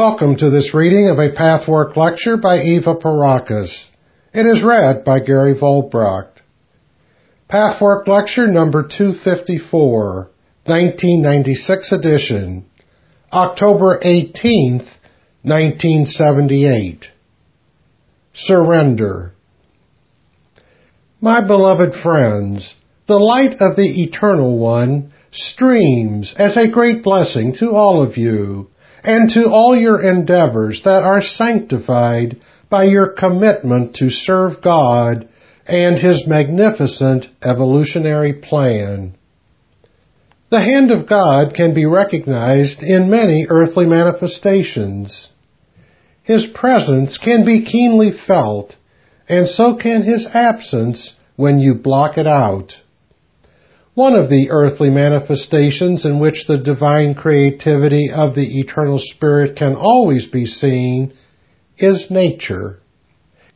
Welcome to this reading of a Pathwork lecture by Eva Pierrakos. It is read by Gary Volbracht. Pathwork lecture number 254, 1996 edition, October 18th, 1978. Surrender. My beloved friends, the light of the Eternal One streams as a great blessing to all of you and to all your endeavors that are sanctified by your commitment to serve God and His magnificent evolutionary plan. The hand of God can be recognized in many earthly manifestations. His presence can be keenly felt, and so can His absence when you block it out. One of the earthly manifestations in which the divine creativity of the eternal spirit can always be seen is nature.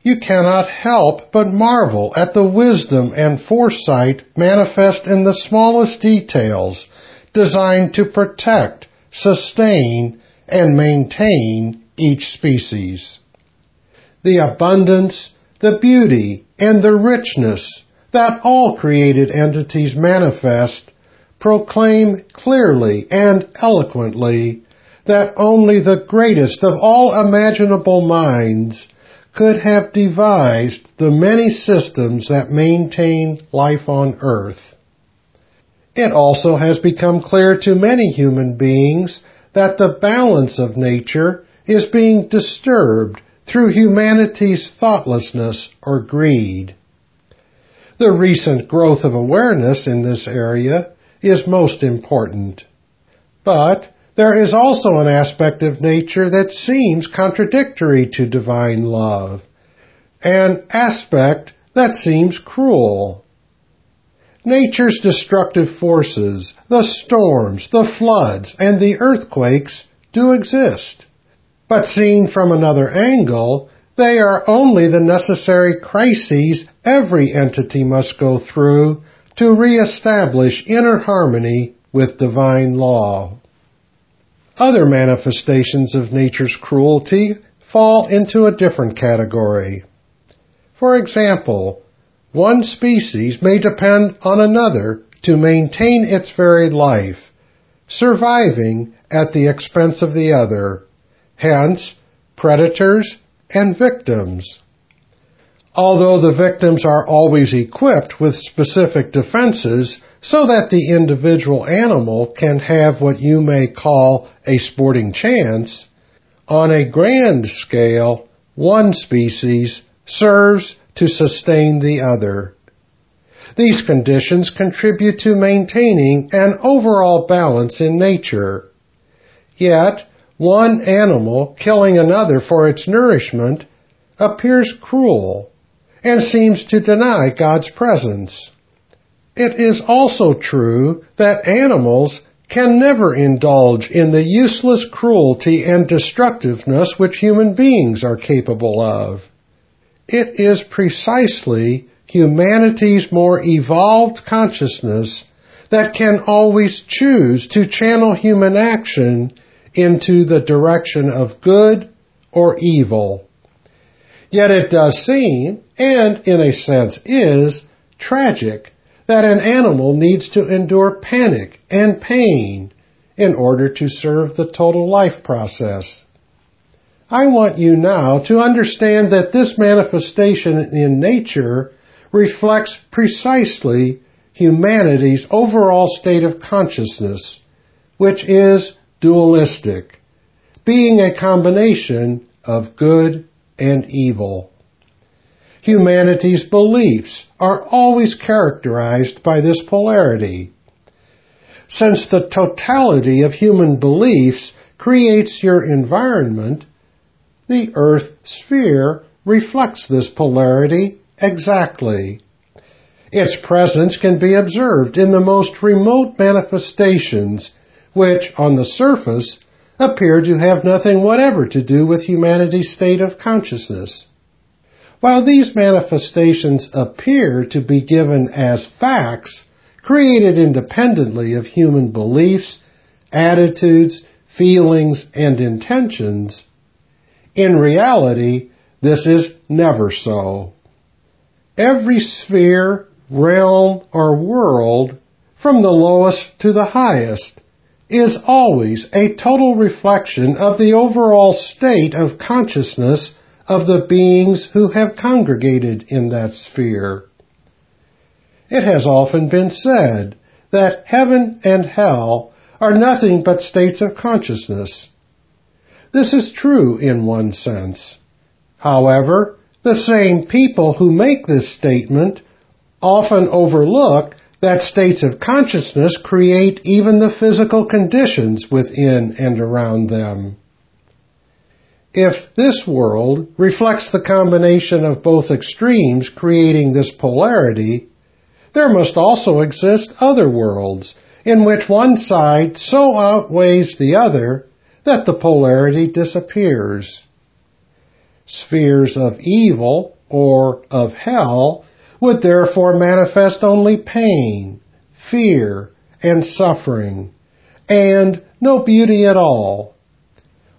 You cannot help but marvel at the wisdom and foresight manifest in the smallest details designed to protect, sustain, and maintain each species. The abundance, the beauty, and the richness that all created entities manifest proclaim clearly and eloquently that only the greatest of all imaginable minds could have devised the many systems that maintain life on earth. It also has become clear to many human beings that the balance of nature is being disturbed through humanity's thoughtlessness or greed. The recent growth of awareness in this area is most important. But there is also an aspect of nature that seems contradictory to divine love, an aspect that seems cruel. Nature's destructive forces, the storms, the floods, and the earthquakes do exist. But seen from another angle, they are only the necessary crises every entity must go through to reestablish inner harmony with divine law. Other manifestations of nature's cruelty fall into a different category. For example, one species may depend on another to maintain its very life, surviving at the expense of the other. Hence, predators and victims. Although the victims are always equipped with specific defenses so that the individual animal can have what you may call a sporting chance, on a grand scale, one species serves to sustain the other. These conditions contribute to maintaining an overall balance in nature. Yet, one animal killing another for its nourishment appears cruel and seems to deny God's presence. It is also true that animals can never indulge in the useless cruelty and destructiveness which human beings are capable of. It is precisely humanity's more evolved consciousness that can always choose to channel human action into the direction of good or evil. Yet it does seem, and in a sense is, tragic that an animal needs to endure panic and pain in order to serve the total life process. I want you now to understand that this manifestation in nature reflects precisely humanity's overall state of consciousness, which is dualistic, being a combination of good and evil. Humanity's beliefs are always characterized by this polarity. Since the totality of human beliefs creates your environment, the Earth sphere reflects this polarity exactly. Its presence can be observed in the most remote manifestations which, on the surface, appear to have nothing whatever to do with humanity's state of consciousness. While these manifestations appear to be given as facts, created independently of human beliefs, attitudes, feelings, and intentions, in reality, this is never so. Every sphere, realm, or world, from the lowest to the highest, is always a total reflection of the overall state of consciousness of the beings who have congregated in that sphere. It has often been said that heaven and hell are nothing but states of consciousness. This is true in one sense. However, the same people who make this statement often overlook that states of consciousness create even the physical conditions within and around them. If this world reflects the combination of both extremes creating this polarity, there must also exist other worlds in which one side so outweighs the other that the polarity disappears. Spheres of evil or of hell would therefore manifest only pain, fear, and suffering, and no beauty at all,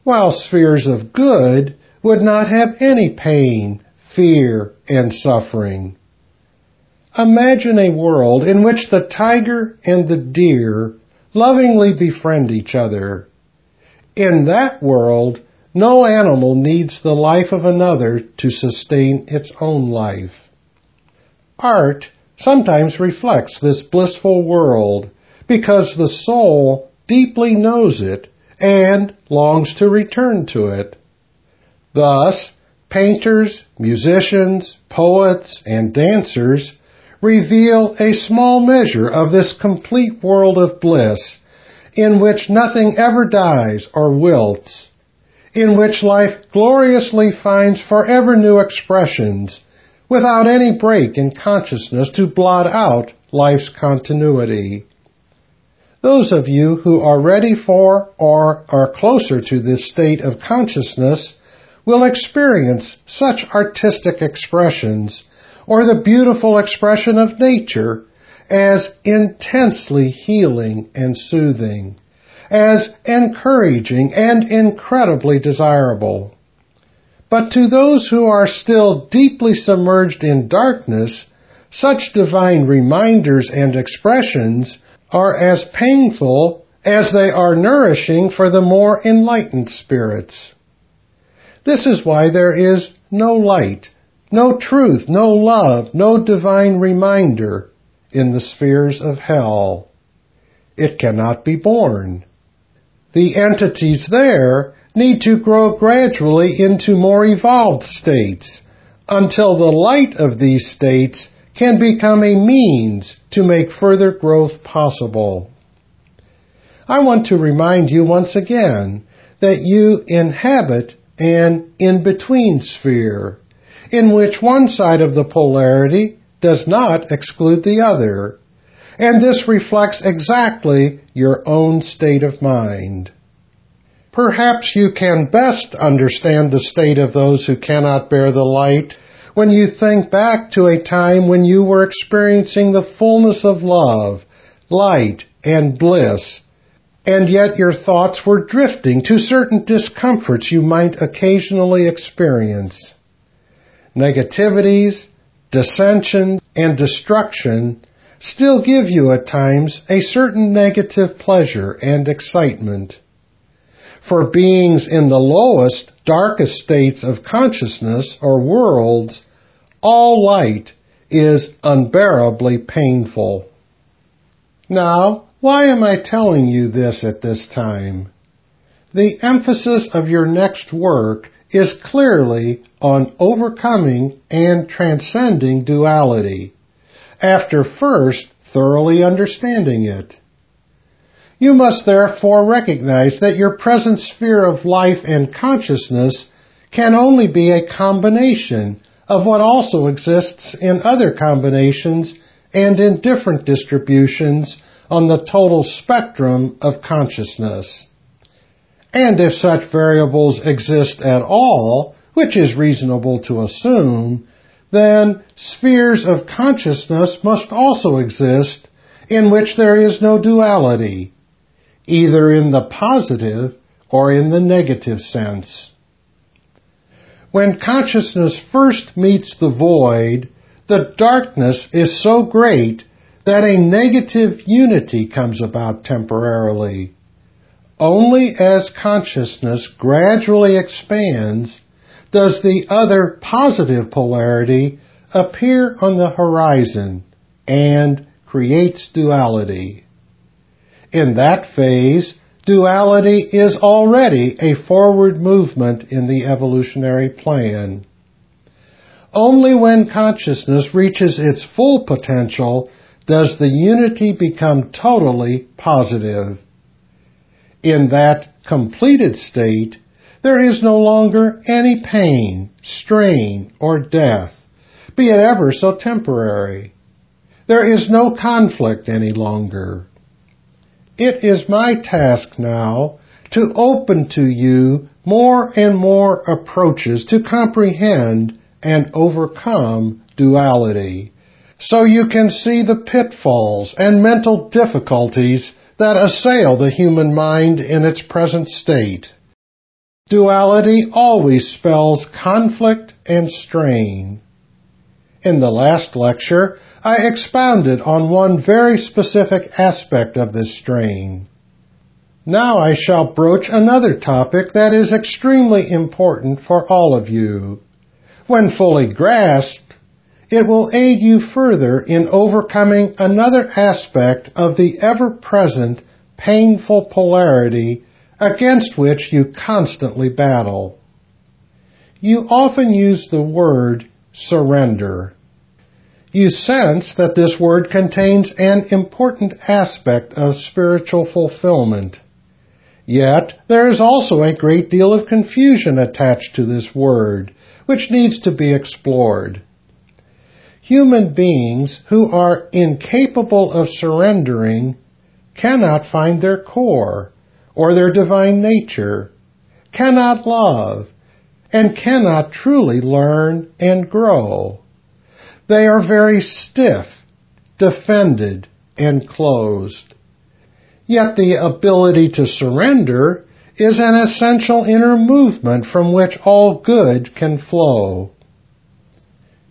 while spheres of good would not have any pain, fear, and suffering. Imagine a world in which the tiger and the deer lovingly befriend each other. In that world, no animal needs the life of another to sustain its own life. Art sometimes reflects this blissful world because the soul deeply knows it and longs to return to it. Thus, painters, musicians, poets, and dancers reveal a small measure of this complete world of bliss in which nothing ever dies or wilts, in which life gloriously finds forever new expressions without any break in consciousness to blot out life's continuity. Those of you who are ready for or are closer to this state of consciousness will experience such artistic expressions or the beautiful expression of nature as intensely healing and soothing, as encouraging and incredibly desirable. But to those who are still deeply submerged in darkness, such divine reminders and expressions are as painful as they are nourishing for the more enlightened spirits. This is why there is no light, no truth, no love, no divine reminder in the spheres of hell. It cannot be borne. The entities there need to grow gradually into more evolved states until the light of these states can become a means to make further growth possible. I want to remind you once again that you inhabit an in-between sphere in which one side of the polarity does not exclude the other, and this reflects exactly your own state of mind. Perhaps you can best understand the state of those who cannot bear the light when you think back to a time when you were experiencing the fullness of love, light, and bliss, and yet your thoughts were drifting to certain discomforts you might occasionally experience. Negativities, dissension, and destruction still give you at times a certain negative pleasure and excitement for beings in the lowest, darkest states of consciousness or worlds, all light is unbearably painful. Now, why am I telling you this at this time? The emphasis of your next work is clearly on overcoming and transcending duality, after first thoroughly understanding it. You must therefore recognize that your present sphere of life and consciousness can only be a combination of what also exists in other combinations and in different distributions on the total spectrum of consciousness. And if such variables exist at all, which is reasonable to assume, then spheres of consciousness must also exist in which there is no duality, either in the positive or in the negative sense. When consciousness first meets the void, the darkness is so great that a negative unity comes about temporarily. Only as consciousness gradually expands does the other positive polarity appear on the horizon and creates duality. In that phase, duality is already a forward movement in the evolutionary plan. Only when consciousness reaches its full potential does the unity become totally positive. In that completed state, there is no longer any pain, strain, or death, be it ever so temporary. There is no conflict any longer. It is my task now to open to you more and more approaches to comprehend and overcome duality so you can see the pitfalls and mental difficulties that assail the human mind in its present state. Duality always spells conflict and strain. In the last lecture, I expounded on one very specific aspect of this strain. Now I shall broach another topic that is extremely important for all of you. When fully grasped, it will aid you further in overcoming another aspect of the ever-present painful polarity against which you constantly battle. You often use the word surrender. You sense that this word contains an important aspect of spiritual fulfillment. Yet, there is also a great deal of confusion attached to this word, which needs to be explored. Human beings who are incapable of surrendering cannot find their core or their divine nature, cannot love, and cannot truly learn and grow. They are very stiff, defended, and closed. Yet the ability to surrender is an essential inner movement from which all good can flow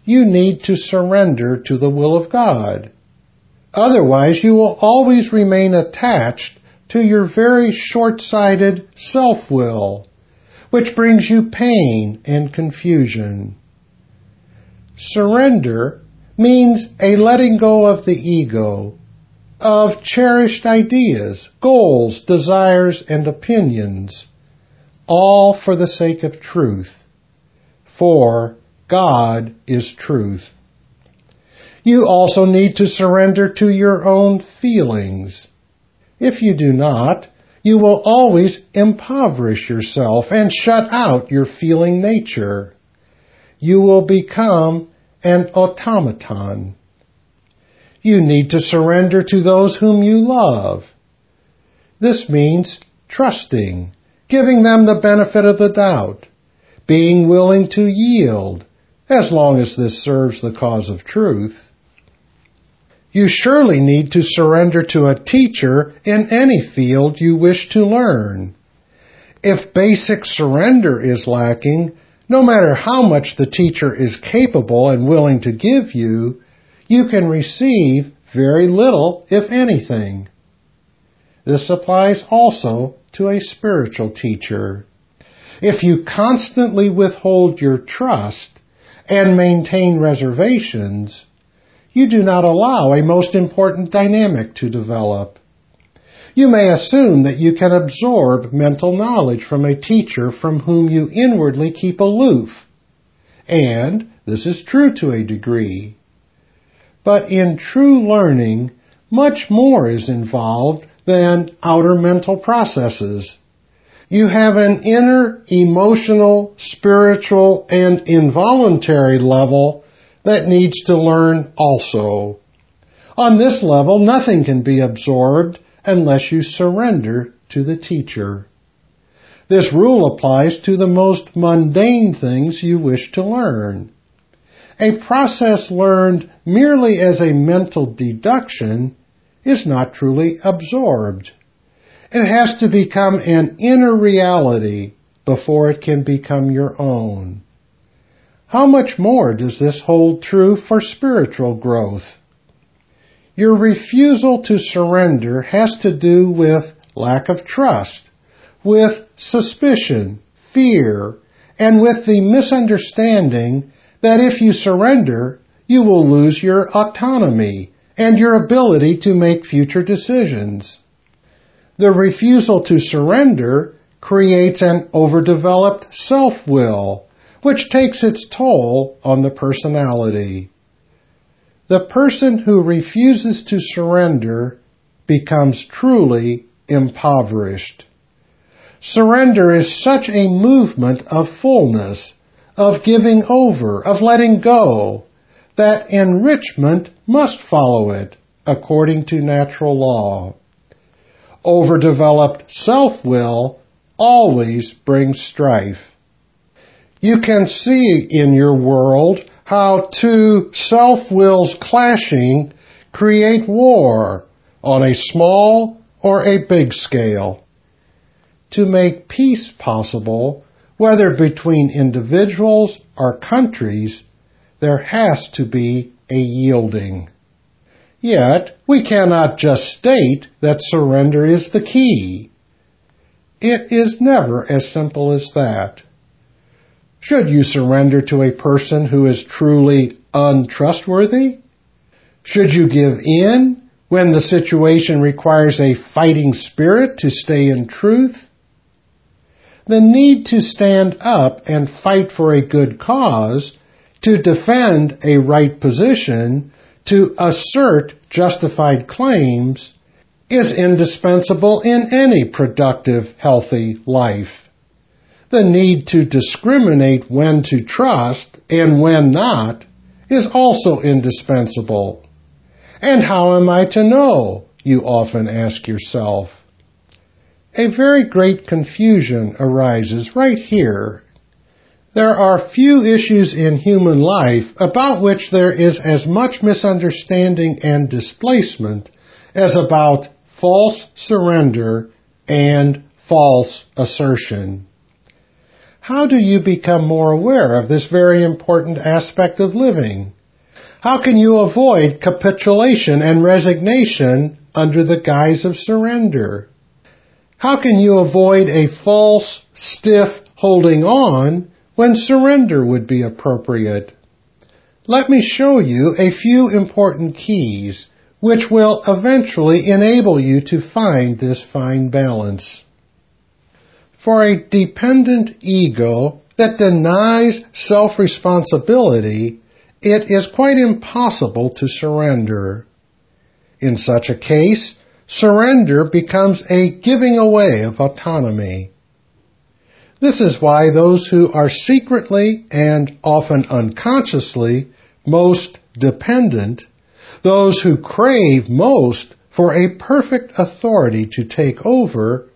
you need to surrender to the will of God. Otherwise, you will always remain attached to your very short-sighted self-will, which brings you pain and confusion. Surrender means a letting go of the ego, of cherished ideas, goals, desires, and opinions, all for the sake of truth. For God is truth. You also need to surrender to your own feelings. If you do not, you will always impoverish yourself and shut out your feeling nature. You will become an automaton. You need to surrender to those whom you love. This means trusting, giving them the benefit of the doubt, being willing to yield, as long as this serves the cause of truth. You surely need to surrender to a teacher in any field you wish to learn. If basic surrender is lacking, no matter how much the teacher is capable and willing to give you, you can receive very little, if anything. This applies also to a spiritual teacher. If you constantly withhold your trust, and maintain reservations, you do not allow a most important dynamic to develop. You may assume that you can absorb mental knowledge from a teacher from whom you inwardly keep aloof. And this is true to a degree. But in true learning, much more is involved than outer mental processes. You have an inner emotional, spiritual, and involuntary level that needs to learn also. On this level, nothing can be absorbed unless you surrender to the teacher. This rule applies to the most mundane things you wish to learn. A process learned merely as a mental deduction is not truly absorbed It has to become an inner reality before it can become your own. How much more does this hold true for spiritual growth? Your refusal to surrender has to do with lack of trust, with suspicion, fear, and with the misunderstanding that if you surrender, you will lose your autonomy and your ability to make future decisions. The refusal to surrender creates an overdeveloped self-will, which takes its toll on the personality. The person who refuses to surrender becomes truly impoverished. Surrender is such a movement of fullness, of giving over, of letting go, that enrichment must follow it according to natural law. Overdeveloped self-will always brings strife. You can see in your world how two self-wills clashing create war on a small or a big scale. To make peace possible, whether between individuals or countries, there has to be a yielding. Yet, we cannot just state that surrender is the key. It is never as simple as that. Should you surrender to a person who is truly untrustworthy? Should you give in when the situation requires a fighting spirit to stay in truth? The need to stand up and fight for a good cause, to defend a right position, to assert justified claims, is indispensable in any productive, healthy life. The need to discriminate when to trust and when not is also indispensable. And how am I to know? You often ask yourself. A very great confusion arises right here. There are few issues in human life about which there is as much misunderstanding and displacement as about false surrender and false assertion. How do you become more aware of this very important aspect of living? How can you avoid capitulation and resignation under the guise of surrender? How can you avoid a false, stiff holding on when surrender would be appropriate? Let me show you a few important keys which will eventually enable you to find this fine balance. For a dependent ego that denies self-responsibility, it is quite impossible to surrender. In such a case, surrender becomes a giving away of autonomy. This is why those who are secretly and often unconsciously most dependent those who crave most for a perfect authority to take over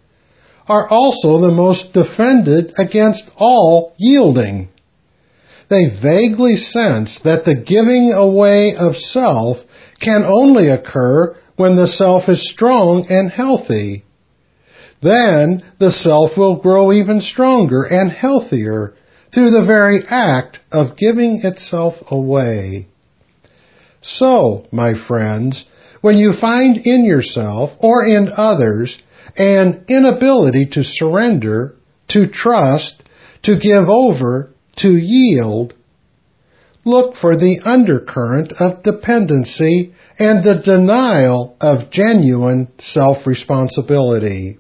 are also the most defended against all yielding. They vaguely sense that the giving away of self can only occur when the self is strong and healthy. Then the self will grow even stronger and healthier through the very act of giving itself away. So, my friends, when you find in yourself or in others an inability to surrender, to trust, to give over, to yield, look for the undercurrent of dependency and the denial of genuine self-responsibility.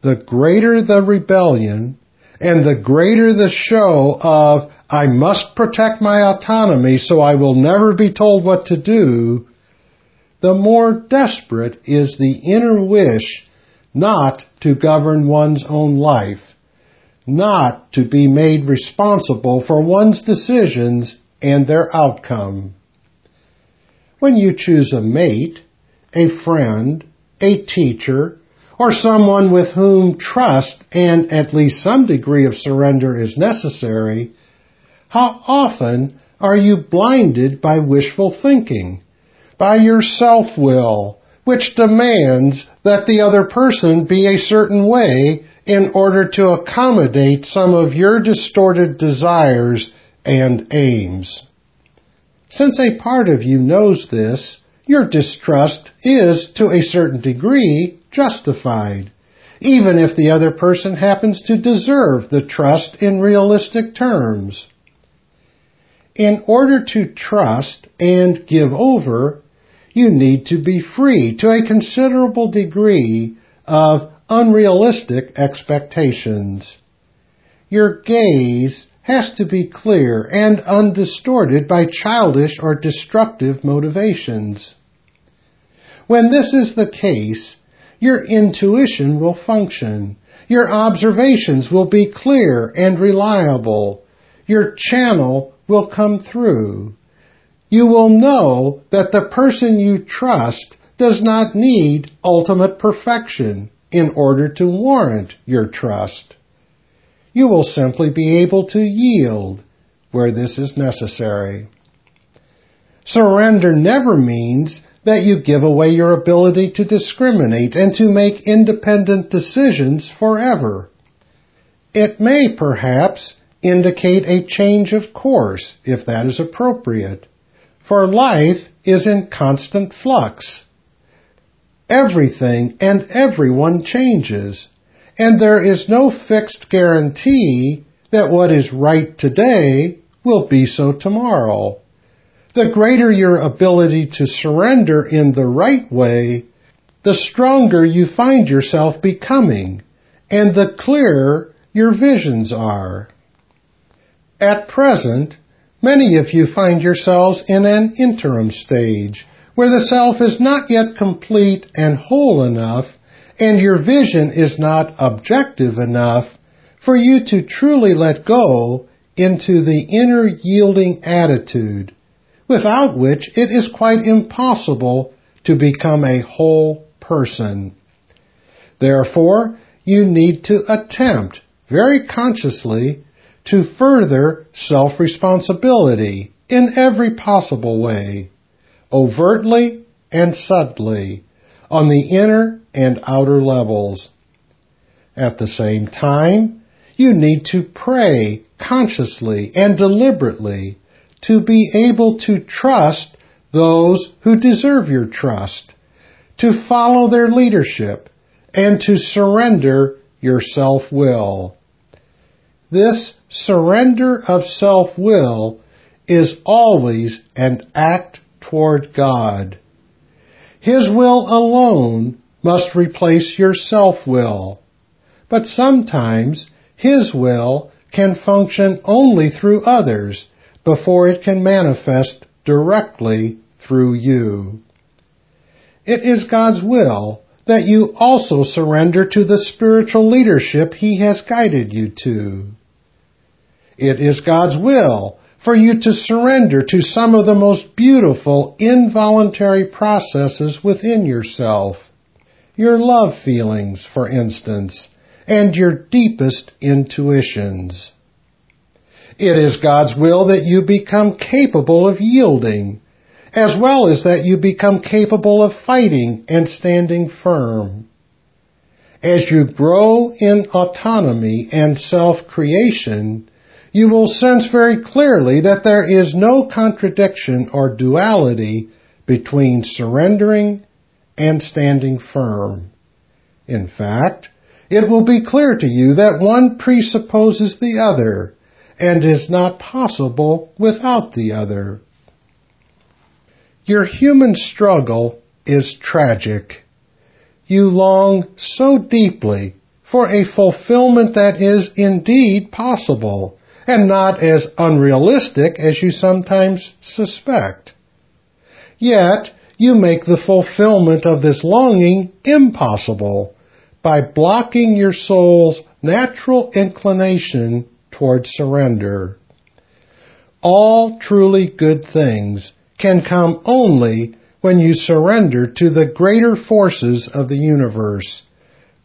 The greater the rebellion and the greater the show of I must protect my autonomy so I will never be told what to do, the more desperate is the inner wish not to govern one's own life, not to be made responsible for one's decisions and their outcome. When you choose a mate, a friend, a teacher, or someone with whom trust and at least some degree of surrender is necessary, how often are you blinded by wishful thinking, by your self-will, which demands that the other person be a certain way in order to accommodate some of your distorted desires and aims. Since a part of you knows this, your distrust is, to a certain degree, justified, even if the other person happens to deserve the trust in realistic terms. In order to trust and give over, you need to be free to a considerable degree of unrealistic expectations. Your gaze has to be clear and undistorted by childish or destructive motivations. When this is the case, your intuition will function. Your observations will be clear and reliable. Your channel will come through. You will know that the person you trust does not need ultimate perfection in order to warrant your trust. You will simply be able to yield where this is necessary. Surrender never means that you give away your ability to discriminate and to make independent decisions forever. It may perhaps indicate a change of course if that is appropriate, for life is in constant flux. Everything and everyone changes and there is no fixed guarantee that what is right today will be so tomorrow. The greater your ability to surrender in the right way, the stronger you find yourself becoming, and the clearer your visions are. At present, many of you find yourselves in an interim stage, where the self is not yet complete and whole enough and your vision is not objective enough for you to truly let go into the inner yielding attitude, without which it is quite impossible to become a whole person. Therefore, you need to attempt very consciously to further self-responsibility in every possible way, overtly and subtly, on the inner and outer levels. At the same time, you need to pray consciously and deliberately to be able to trust those who deserve your trust, to follow their leadership, and to surrender your self-will. This surrender of self-will is always an act toward God. His will alone must replace your self-will. But sometimes His will can function only through others before it can manifest directly through you. It is God's will that you also surrender to the spiritual leadership He has guided you to. It is God's will for you to surrender to some of the most beautiful involuntary processes within yourself your love feelings, for instance, and your deepest intuitions. It is God's will that you become capable of yielding, as well as that you become capable of fighting and standing firm. As you grow in autonomy and self-creation, you will sense very clearly that there is no contradiction or duality between surrendering and standing firm. In fact, it will be clear to you that one presupposes the other and is not possible without the other. Your human struggle is tragic. You long so deeply for a fulfillment that is indeed possible and not as unrealistic as you sometimes suspect. Yet, you make the fulfillment of this longing impossible by blocking your soul's natural inclination toward surrender. All truly good things can come only when you surrender to the greater forces of the universe,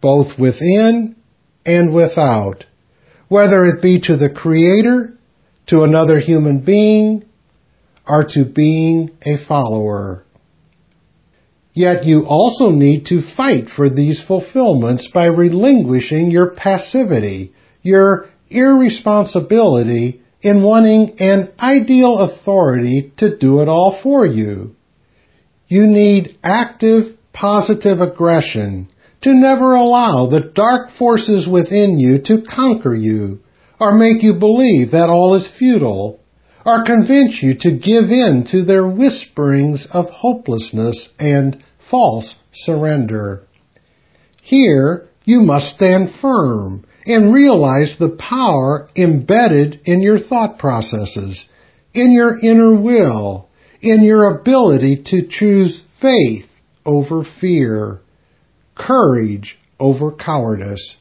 both within and without, whether it be to the Creator, to another human being, or to being a follower. Yet you also need to fight for these fulfillments by relinquishing your passivity, your irresponsibility in wanting an ideal authority to do it all for you. You need active, positive aggression to never allow the dark forces within you to conquer you or make you believe that all is futile or convince you to give in to their whisperings of hopelessness and false surrender. Here, you must stand firm and realize the power embedded in your thought processes, in your inner will, in your ability to choose faith over fear, courage over cowardice.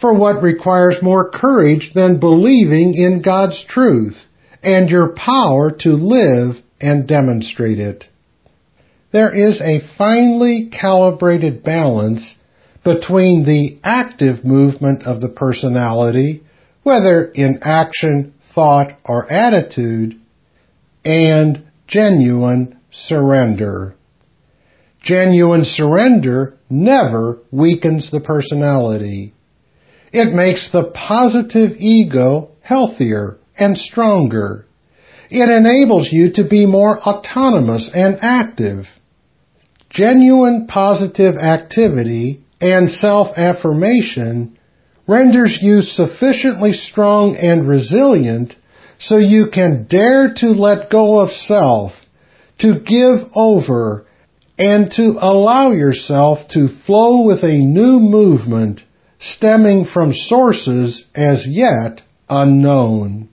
For what requires more courage than believing in God's truth and your power to live and demonstrate it. There is a finely calibrated balance between the active movement of the personality, whether in action, thought, or attitude, and genuine surrender. Genuine surrender never weakens the personality. It makes the positive ego healthier and stronger. It enables you to be more autonomous and active. Genuine positive activity and self-affirmation renders you sufficiently strong and resilient so you can dare to let go of self, to give over, and to allow yourself to flow with a new movement stemming from sources as yet unknown.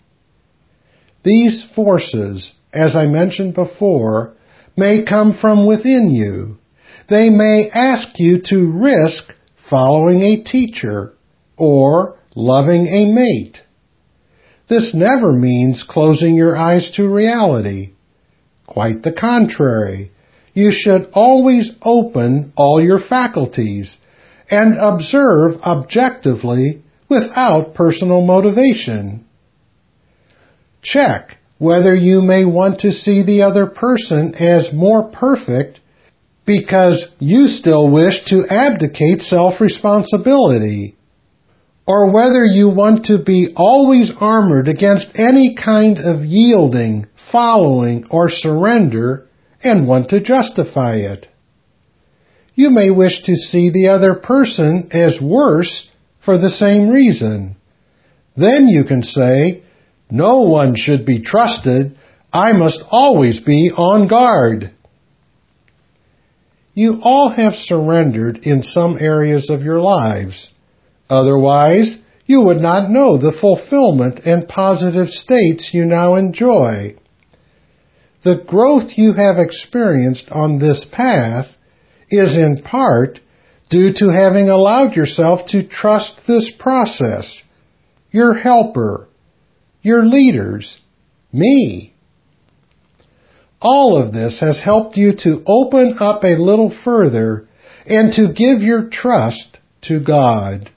These forces, as I mentioned before, may come from within you. They may ask you to risk following a teacher or loving a mate. This never means closing your eyes to reality. Quite the contrary. You should always open all your faculties and observe objectively without personal motivation. Check whether you may want to see the other person as more perfect because you still wish to abdicate self-responsibility, or whether you want to be always armored against any kind of yielding, following, or surrender and want to justify it. You may wish to see the other person as worse for the same reason. Then you can say, no one should be trusted. I must always be on guard. You all have surrendered in some areas of your lives. Otherwise, you would not know the fulfillment and positive states you now enjoy. The growth you have experienced on this path is in part due to having allowed yourself to trust this process, your helper, your leaders, me. All of this has helped you to open up a little further and to give your trust to God.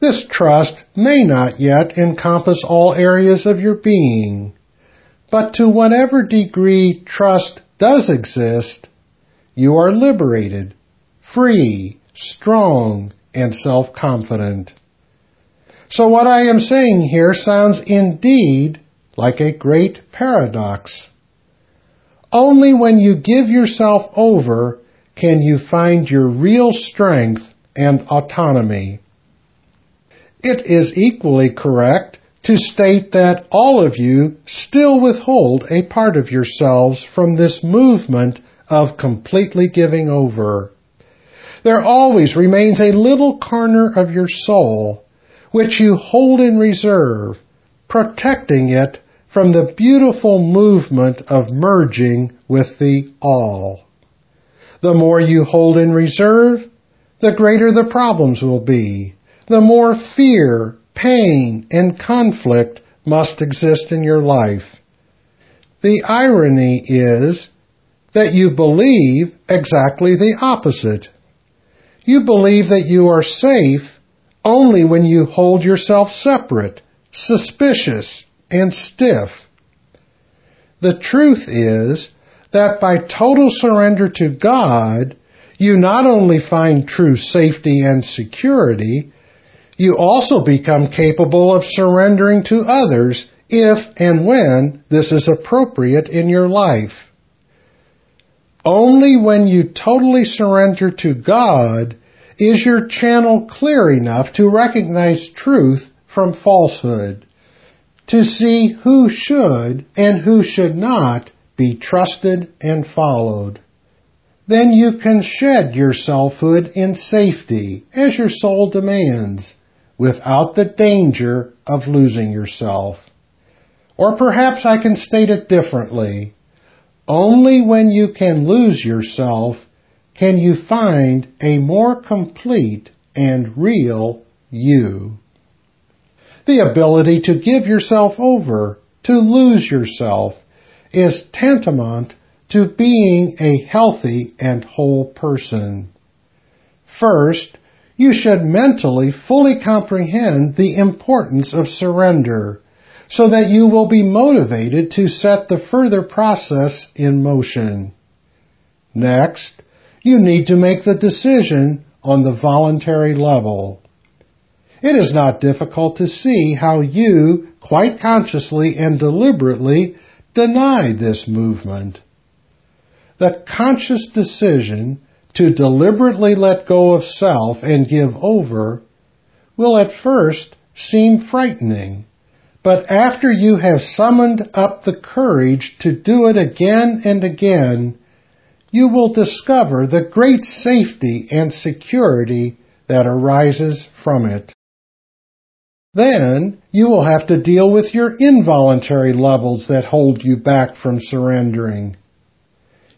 This trust may not yet encompass all areas of your being, but to whatever degree trust does exist, you are liberated, free, strong, and self-confident. So what I am saying here sounds indeed like a great paradox. Only when you give yourself over can you find your real strength and autonomy. It is equally correct to state that all of you still withhold a part of yourselves from this movement of completely giving over. There always remains a little corner of your soul which you hold in reserve, protecting it from the beautiful movement of merging with the all. The more you hold in reserve, the greater the problems will be. The more fear, pain, and conflict must exist in your life. The irony is that you believe exactly the opposite. You believe that you are safe only when you hold yourself separate, suspicious, and stiff. The truth is that by total surrender to God, you not only find true safety and security, you also become capable of surrendering to others if and when this is appropriate in your life. Only when you totally surrender to God is your channel clear enough to recognize truth from falsehood, to see who should and who should not be trusted and followed. Then you can shed your selfhood in safety as your soul demands without the danger of losing yourself. Or perhaps I can state it differently. Only when you can lose yourself can you find a more complete and real you. The ability to give yourself over, to lose yourself, is tantamount to being a healthy and whole person. First, you should mentally fully comprehend the importance of surrender so that you will be motivated to set the further process in motion. Next, you need to make the decision on the voluntary level. It is not difficult to see how you, quite consciously and deliberately, deny this movement. The conscious decision to deliberately let go of self and give over will at first seem frightening. But after you have summoned up the courage to do it again and again, you will discover the great safety and security that arises from it. Then you will have to deal with your involuntary levels that hold you back from surrendering.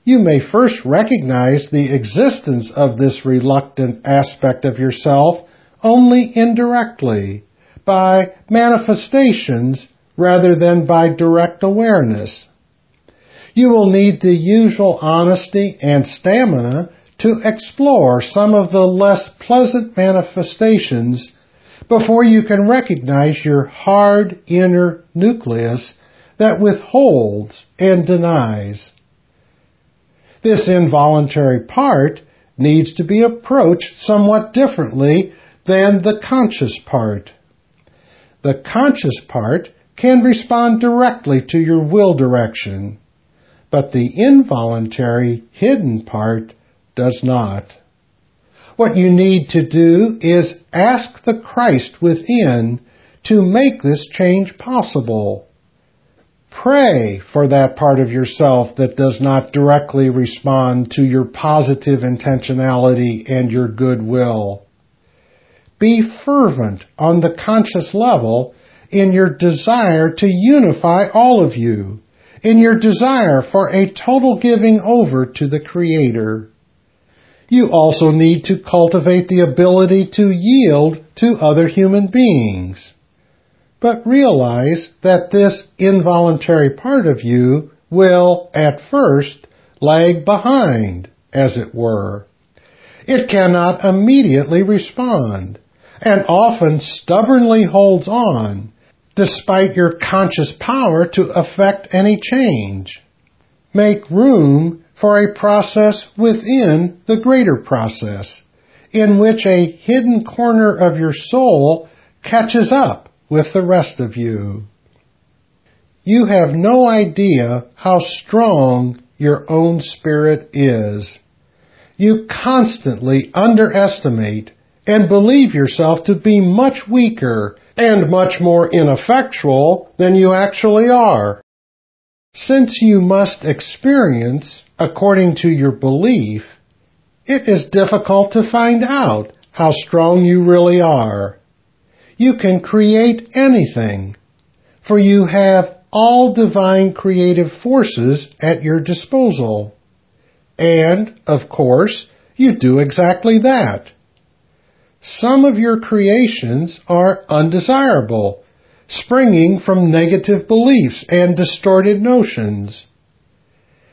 You may first recognize the existence of this reluctant aspect of yourself only indirectly, by manifestations rather than by direct awareness. You will need the usual honesty and stamina to explore some of the less pleasant manifestations before you can recognize your hard inner nucleus that withholds and denies. This involuntary part needs to be approached somewhat differently than the conscious part. The conscious part can respond directly to your will direction, but the involuntary, hidden part does not. What you need to do is ask the Christ within to make this change possible. Pray for that part of yourself that does not directly respond to your positive intentionality and your goodwill. Be fervent on the conscious level in your desire to unify all of you, in your desire for a total giving over to the Creator. You also need to cultivate the ability to yield to other human beings but realize that this involuntary part of you will, at first, lag behind, as it were. It cannot immediately respond, and often stubbornly holds on, despite your conscious power to effect any change. Make room for a process within the greater process, in which a hidden corner of your soul catches up with the rest of you. You have no idea how strong your own spirit is. You constantly underestimate and believe yourself to be much weaker and much more ineffectual than you actually are. Since you must experience according to your belief, it is difficult to find out how strong you really are. You can create anything, for you have all divine creative forces at your disposal. And, of course, you do exactly that. Some of your creations are undesirable, springing from negative beliefs and distorted notions.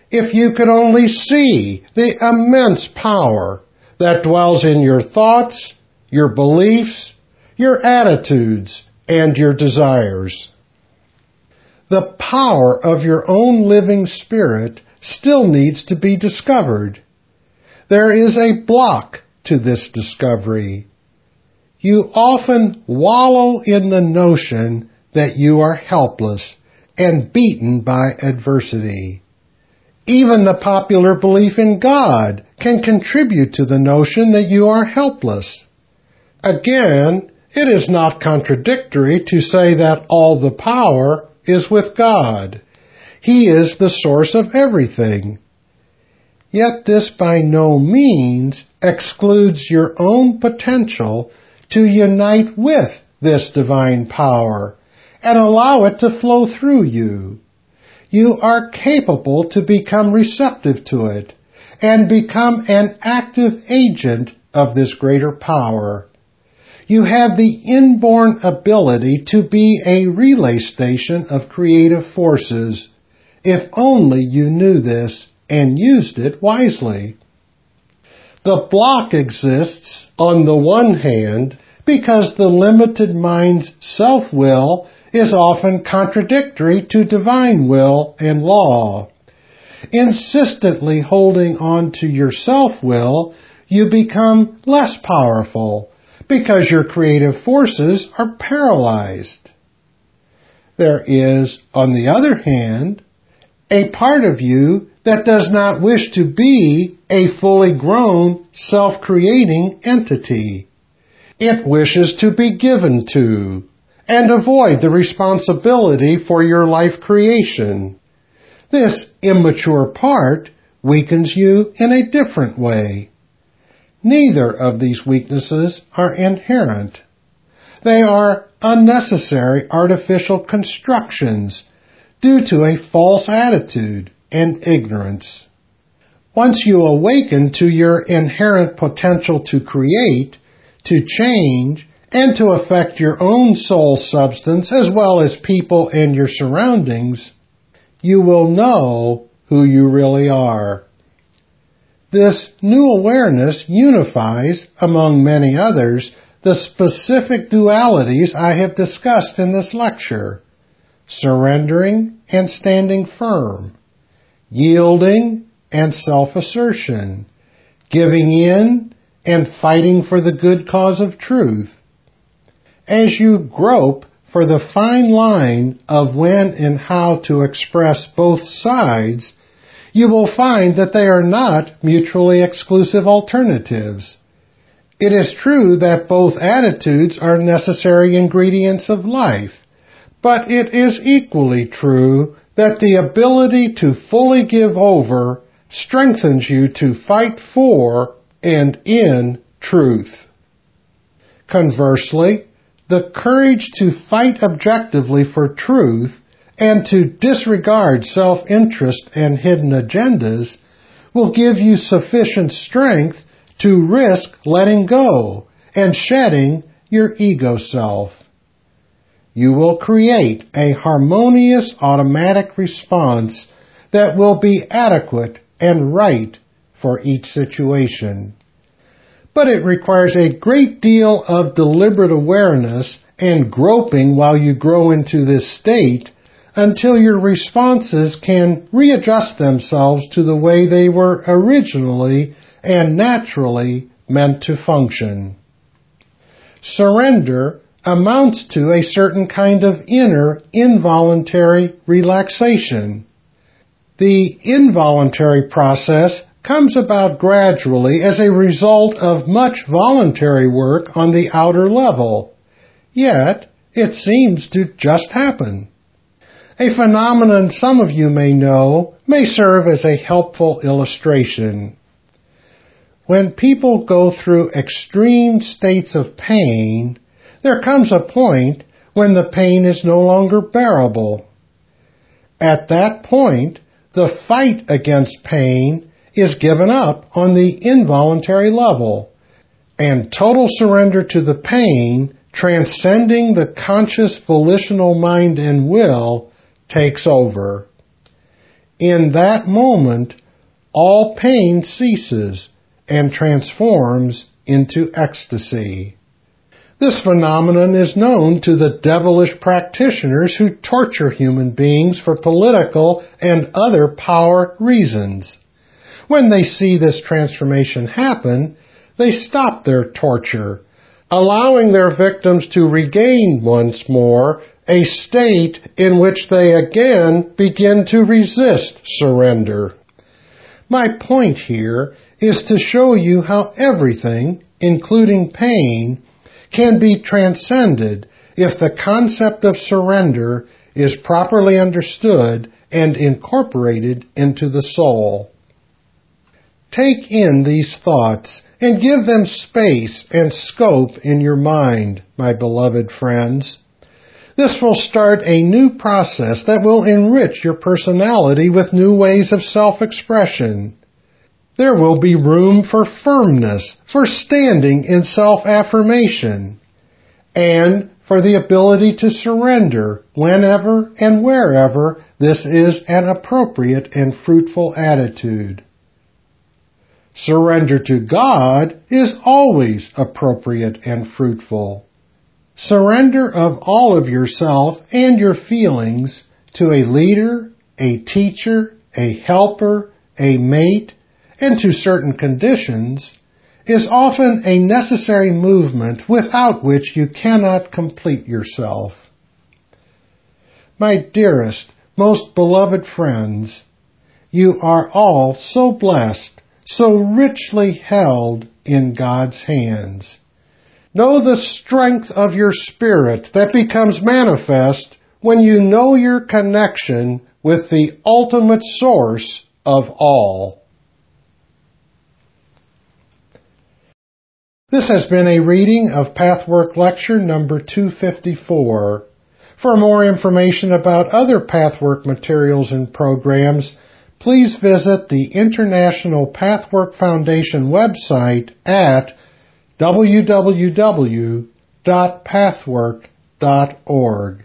If you could only see the immense power that dwells in your thoughts, your beliefs, your attitudes, and your desires. The power of your own living spirit still needs to be discovered. There is a block to this discovery. You often wallow in the notion that you are helpless and beaten by adversity. Even the popular belief in God can contribute to the notion that you are helpless. Again, it is not contradictory to say that all the power is with God. He is the source of everything. Yet this by no means excludes your own potential to unite with this divine power and allow it to flow through you. You are capable to become receptive to it and become an active agent of this greater power. You have the inborn ability to be a relay station of creative forces, if only you knew this and used it wisely. The block exists, on the one hand, because the limited mind's self-will is often contradictory to divine will and law. Insistently holding on to your self-will, you become less powerful because your creative forces are paralyzed. There is, on the other hand, a part of you that does not wish to be a fully grown, self-creating entity. It wishes to be given to and avoid the responsibility for your life creation. This immature part weakens you in a different way. Neither of these weaknesses are inherent. They are unnecessary artificial constructions due to a false attitude and ignorance. Once you awaken to your inherent potential to create, to change, and to affect your own soul substance as well as people and your surroundings, you will know who you really are. This new awareness unifies, among many others, the specific dualities I have discussed in this lecture. Surrendering and standing firm, yielding and self assertion, giving in and fighting for the good cause of truth. As you grope for the fine line of when and how to express both sides, you will find that they are not mutually exclusive alternatives. It is true that both attitudes are necessary ingredients of life, but it is equally true that the ability to fully give over strengthens you to fight for and in truth. Conversely, the courage to fight objectively for truth and to disregard self-interest and hidden agendas will give you sufficient strength to risk letting go and shedding your ego self. You will create a harmonious automatic response that will be adequate and right for each situation. But it requires a great deal of deliberate awareness and groping while you grow into this state until your responses can readjust themselves to the way they were originally and naturally meant to function. Surrender amounts to a certain kind of inner involuntary relaxation. The involuntary process comes about gradually as a result of much voluntary work on the outer level. Yet, it seems to just happen. A phenomenon some of you may know may serve as a helpful illustration. When people go through extreme states of pain, there comes a point when the pain is no longer bearable. At that point, the fight against pain is given up on the involuntary level, and total surrender to the pain, transcending the conscious volitional mind and will, takes over. In that moment, all pain ceases and transforms into ecstasy. This phenomenon is known to the devilish practitioners who torture human beings for political and other power reasons. When they see this transformation happen, they stop their torture, allowing their victims to regain once more a state in which they again begin to resist surrender. My point here is to show you how everything, including pain, can be transcended if the concept of surrender is properly understood and incorporated into the soul. Take in these thoughts and give them space and scope in your mind, my beloved friends. This will start a new process that will enrich your personality with new ways of self-expression. There will be room for firmness, for standing in self-affirmation, and for the ability to surrender whenever and wherever this is an appropriate and fruitful attitude. Surrender to God is always appropriate and fruitful. Surrender of all of yourself and your feelings to a leader, a teacher, a helper, a mate, and to certain conditions is often a necessary movement without which you cannot complete yourself. My dearest, most beloved friends, you are all so blessed so richly held in God's hands. Know the strength of your spirit that becomes manifest when you know your connection with the ultimate source of all. This has been a reading of Pathwork Lecture number 254. For more information about other Pathwork materials and programs, please visit the International Pathwork Foundation website at www.pathwork.org.